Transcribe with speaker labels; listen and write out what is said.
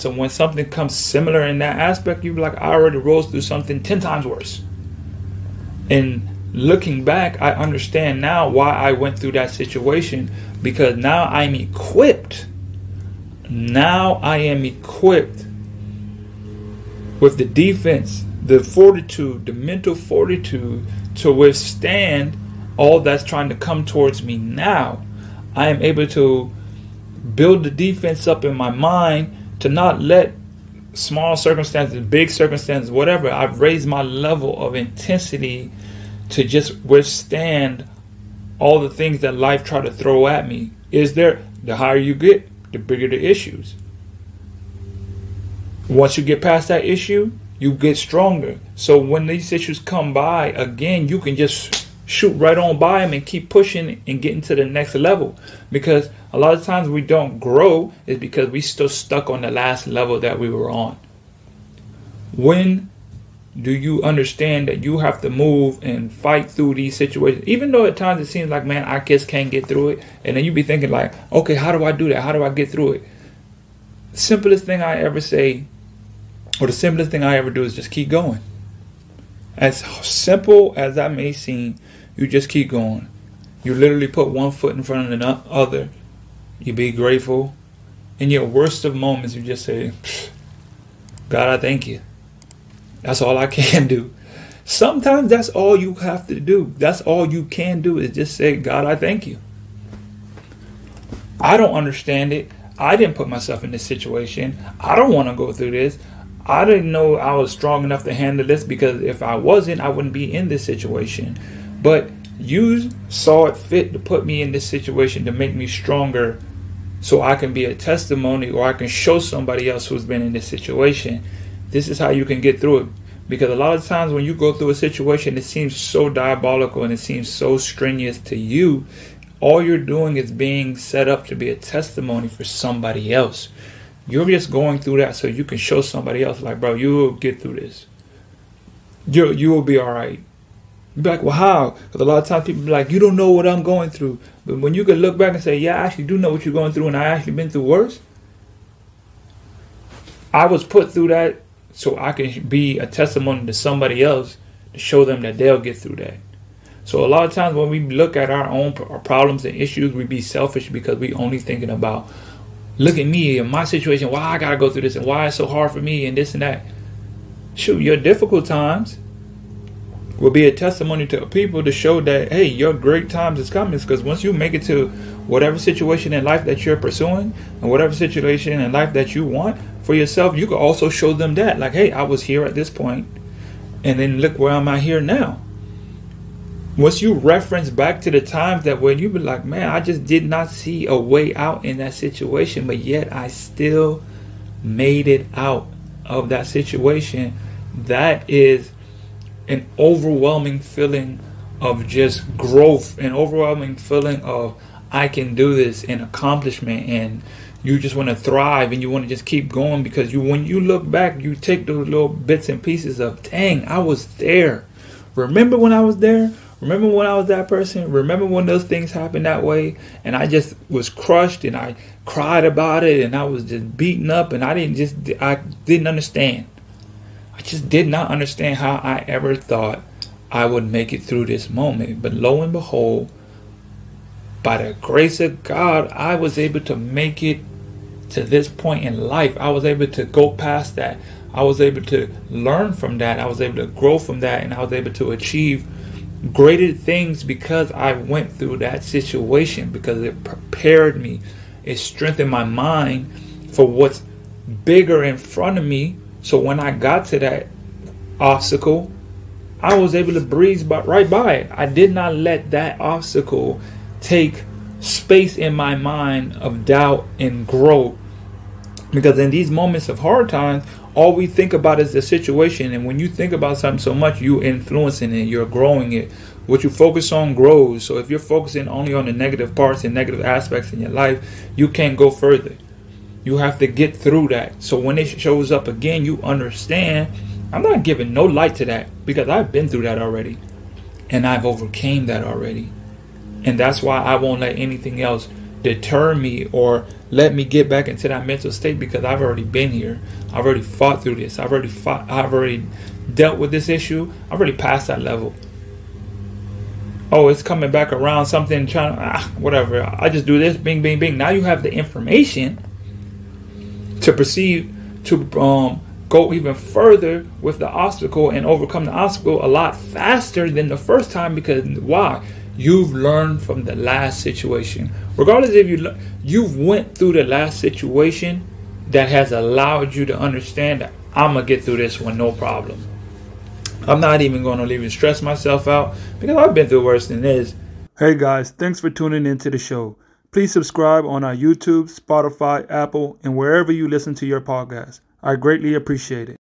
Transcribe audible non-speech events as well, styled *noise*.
Speaker 1: So when something comes similar in that aspect, you're like, I already rose through something 10 times worse. And looking back, I understand now why I went through that situation because now I'm equipped. Now I am equipped with the defense, the fortitude, the mental fortitude to withstand all that's trying to come towards me now. I am able to build the defense up in my mind to not let small circumstances, big circumstances, whatever, I've raised my level of intensity to just withstand all the things that life try to throw at me. Is there the higher you get, the bigger the issues. Once you get past that issue, you get stronger. So when these issues come by again, you can just shoot right on by them and keep pushing and getting to the next level. Because a lot of times we don't grow is because we still stuck on the last level that we were on. When do you understand that you have to move and fight through these situations? Even though at times it seems like, man, I just can't get through it. And then you be thinking like, okay, how do I do that? How do I get through it? Simplest thing I ever say, or the simplest thing I ever do is just keep going. As simple as that may seem, you just keep going. You literally put one foot in front of the other. You be grateful. In your worst of moments, you just say, God, I thank you. That's all I *laughs* can do. Sometimes that's all you have to do. That's all you can do is just say, God, I thank you. I don't understand it. I didn't put myself in this situation. I don't want to go through this. I didn't know I was strong enough to handle this because if I wasn't, I wouldn't be in this situation. But you saw it fit to put me in this situation to make me stronger so I can be a testimony or I can show somebody else who's been in this situation. This is how you can get through it. Because a lot of times when you go through a situation, it seems so diabolical and it seems so strenuous to you. All you're doing is being set up to be a testimony for somebody else. You're just going through that so you can show somebody else, like, bro, you will get through this. You you will be all right. You'd be like, well, how? Because a lot of times people be like, you don't know what I'm going through. But when you can look back and say, yeah, I actually do know what you're going through, and I actually been through worse. I was put through that so I can be a testimony to somebody else to show them that they'll get through that. So a lot of times when we look at our own problems and issues, we be selfish because we only thinking about, look at me and my situation, why I gotta go through this and why it's so hard for me and this and that. Shoot, your difficult times will be a testimony to people to show that hey, your great times is coming. Because once you make it to whatever situation in life that you're pursuing and whatever situation in life that you want for yourself, you can also show them that. Like, hey, I was here at this point, and then look where am I here now. Once you reference back to the times that when you be like, man, I just did not see a way out in that situation, but yet I still made it out of that situation. That is an overwhelming feeling of just growth, an overwhelming feeling of I can do this and accomplishment and you just want to thrive and you want to just keep going because you when you look back you take those little bits and pieces of dang I was there. Remember when I was there? Remember when I was that person? Remember when those things happened that way? And I just was crushed and I cried about it and I was just beaten up and I didn't just I didn't understand just did not understand how I ever thought I would make it through this moment. But lo and behold, by the grace of God, I was able to make it to this point in life. I was able to go past that. I was able to learn from that. I was able to grow from that. And I was able to achieve greater things because I went through that situation, because it prepared me. It strengthened my mind for what's bigger in front of me so when I got to that obstacle, I was able to breeze by, right by it. I did not let that obstacle take space in my mind of doubt and growth. Because in these moments of hard times, all we think about is the situation. And when you think about something so much, you're influencing it, you're growing it. What you focus on grows. So if you're focusing only on the negative parts and negative aspects in your life, you can't go further. You have to get through that. So when it shows up again, you understand. I'm not giving no light to that because I've been through that already. And I've overcame that already. And that's why I won't let anything else deter me or let me get back into that mental state because I've already been here. I've already fought through this. I've already fought, I've already dealt with this issue. I've already passed that level. Oh, it's coming back around something trying ah, whatever. I just do this, bing, bing, bing. Now you have the information to proceed to um, go even further with the obstacle and overcome the obstacle a lot faster than the first time because why? You've learned from the last situation. Regardless if you you've went through the last situation that has allowed you to understand that I'm gonna get through this one no problem. I'm not even gonna even stress myself out because I've been through worse than this. Hey guys, thanks for tuning into the show. Please subscribe on our YouTube, Spotify, Apple, and wherever you listen to your podcast. I greatly appreciate it.